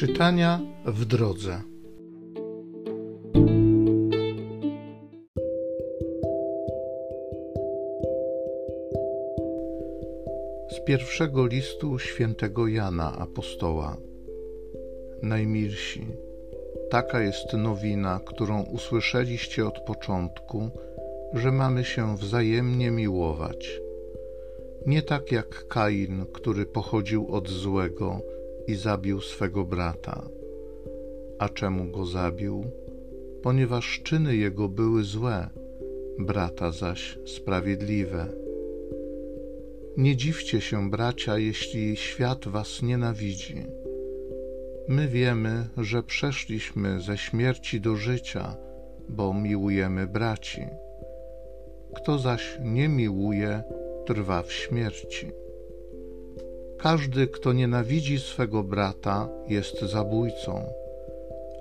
Czytania w drodze. Z pierwszego listu świętego Jana Apostoła. Najmilsi, taka jest nowina, którą usłyszeliście od początku, że mamy się wzajemnie miłować. Nie tak jak Kain, który pochodził od złego i zabił swego brata. A czemu go zabił? Ponieważ czyny jego były złe, brata zaś sprawiedliwe. Nie dziwcie się, bracia, jeśli świat was nienawidzi. My wiemy, że przeszliśmy ze śmierci do życia, bo miłujemy braci. Kto zaś nie miłuje, trwa w śmierci. Każdy, kto nienawidzi swego brata, jest zabójcą,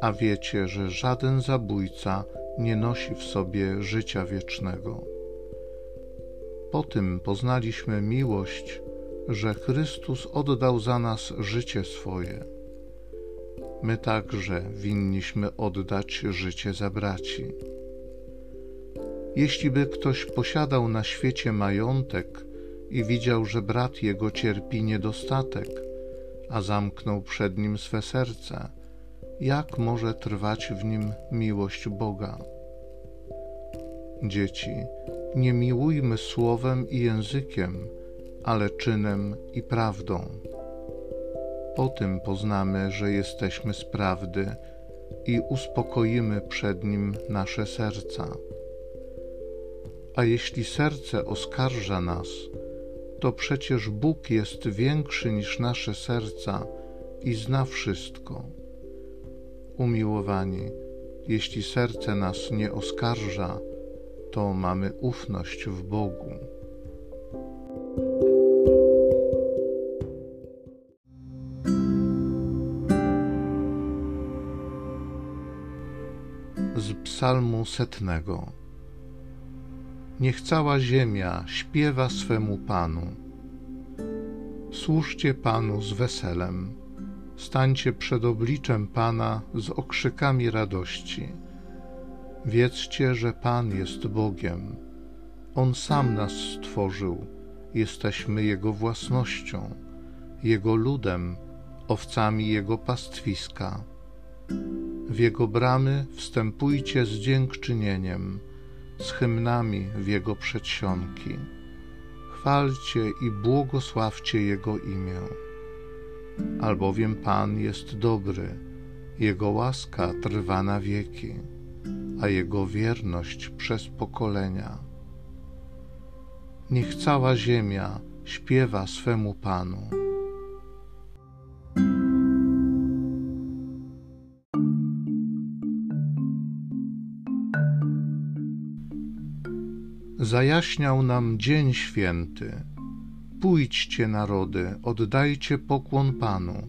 a wiecie, że żaden zabójca nie nosi w sobie życia wiecznego. Po tym poznaliśmy miłość, że Chrystus oddał za nas życie swoje. My także winniśmy oddać życie za braci. Jeśli by ktoś posiadał na świecie majątek i widział, że brat jego cierpi niedostatek, a zamknął przed nim swe serce, jak może trwać w nim miłość Boga? Dzieci, nie miłujmy słowem i językiem, ale czynem i prawdą. Po tym poznamy, że jesteśmy z prawdy i uspokoimy przed nim nasze serca. A jeśli serce oskarża nas, to przecież Bóg jest większy niż nasze serca i zna wszystko. Umiłowani, jeśli serce nas nie oskarża, to mamy ufność w Bogu. Z Psalmu setnego. Niech cała ziemia śpiewa swemu Panu. Służcie Panu z weselem, stańcie przed obliczem Pana z okrzykami radości. Wiedzcie, że Pan jest Bogiem. On sam nas stworzył, jesteśmy Jego własnością, Jego ludem, owcami Jego pastwiska. W Jego bramy wstępujcie z dziękczynieniem z hymnami w Jego przedsionki. Chwalcie i błogosławcie Jego imię. Albowiem Pan jest dobry, Jego łaska trwa na wieki, a Jego wierność przez pokolenia. Niech cała ziemia śpiewa swemu Panu. Zajaśniał nam dzień święty. Pójdźcie, narody, oddajcie pokłon Panu,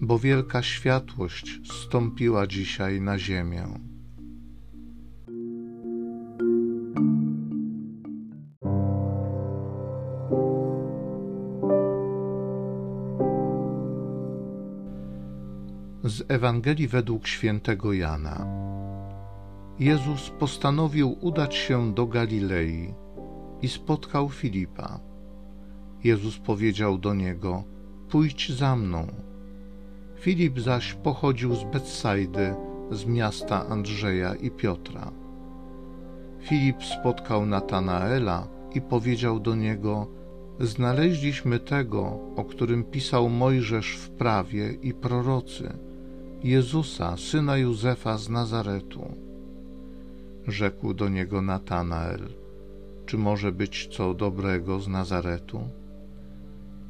bo wielka światłość stąpiła dzisiaj na ziemię. Z Ewangelii według świętego Jana. Jezus postanowił udać się do Galilei i spotkał Filipa. Jezus powiedział do niego: Pójdź za mną. Filip zaś pochodził z Betsajdy, z miasta Andrzeja i Piotra. Filip spotkał Natanaela i powiedział do niego: Znaleźliśmy tego, o którym pisał Mojżesz w prawie i prorocy, Jezusa, syna Józefa z Nazaretu rzekł do niego Natanael: Czy może być co dobrego z Nazaretu?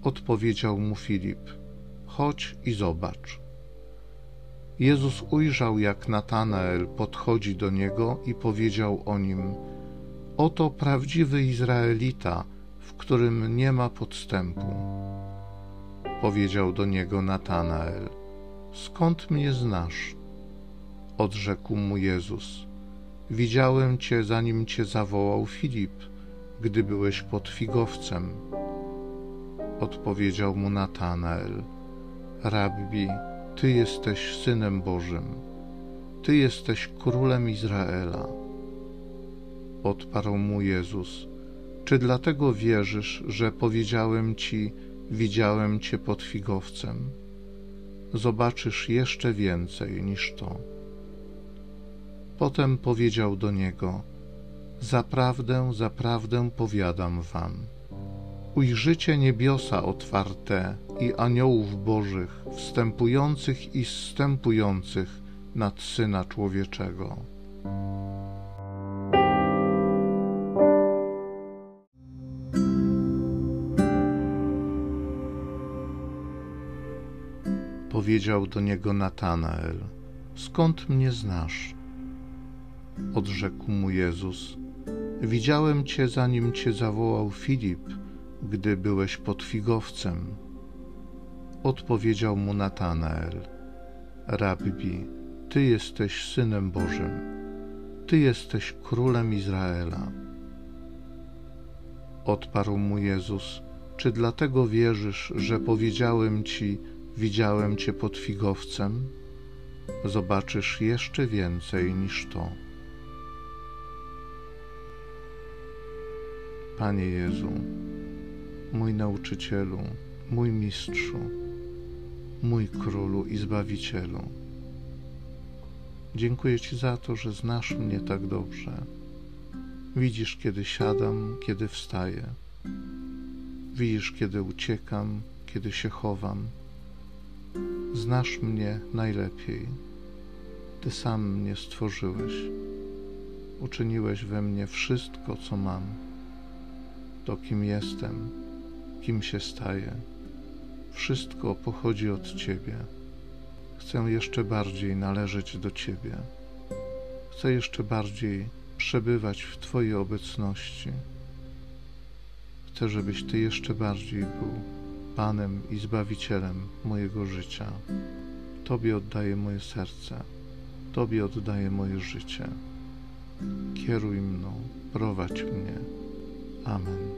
Odpowiedział mu Filip: Chodź i zobacz. Jezus ujrzał, jak Natanael podchodzi do niego i powiedział o nim: Oto prawdziwy Izraelita, w którym nie ma podstępu. Powiedział do niego Natanael: Skąd mnie znasz? Odrzekł mu Jezus: Widziałem cię, zanim cię zawołał Filip, gdy byłeś pod figowcem. Odpowiedział mu Natanael: Rabbi, Ty jesteś Synem Bożym, Ty jesteś Królem Izraela. Odparł mu Jezus, czy dlatego wierzysz, że powiedziałem Ci, widziałem Cię pod figowcem? Zobaczysz jeszcze więcej niż to. Potem powiedział do niego, Zaprawdę, zaprawdę powiadam wam, ujrzycie niebiosa otwarte i aniołów bożych wstępujących i zstępujących nad Syna Człowieczego. Powiedział do niego Natanael: Skąd mnie znasz? Odrzekł mu Jezus: Widziałem cię, zanim cię zawołał Filip, gdy byłeś pod figowcem. Odpowiedział mu Natanael: Rabbi, ty jesteś synem Bożym, ty jesteś królem Izraela. Odparł mu Jezus: Czy dlatego wierzysz, że powiedziałem ci, widziałem cię pod figowcem? Zobaczysz jeszcze więcej niż to. Panie Jezu, mój nauczycielu, mój mistrzu, mój królu i zbawicielu. Dziękuję Ci za to, że znasz mnie tak dobrze. Widzisz, kiedy siadam, kiedy wstaję. Widzisz, kiedy uciekam, kiedy się chowam. Znasz mnie najlepiej. Ty sam mnie stworzyłeś. Uczyniłeś we mnie wszystko, co mam to, kim jestem, kim się staję. Wszystko pochodzi od Ciebie. Chcę jeszcze bardziej należeć do Ciebie. Chcę jeszcze bardziej przebywać w Twojej obecności. Chcę, żebyś Ty jeszcze bardziej był Panem i Zbawicielem mojego życia. Tobie oddaję moje serce, Tobie oddaję moje życie. Kieruj mną, prowadź mnie. Amen.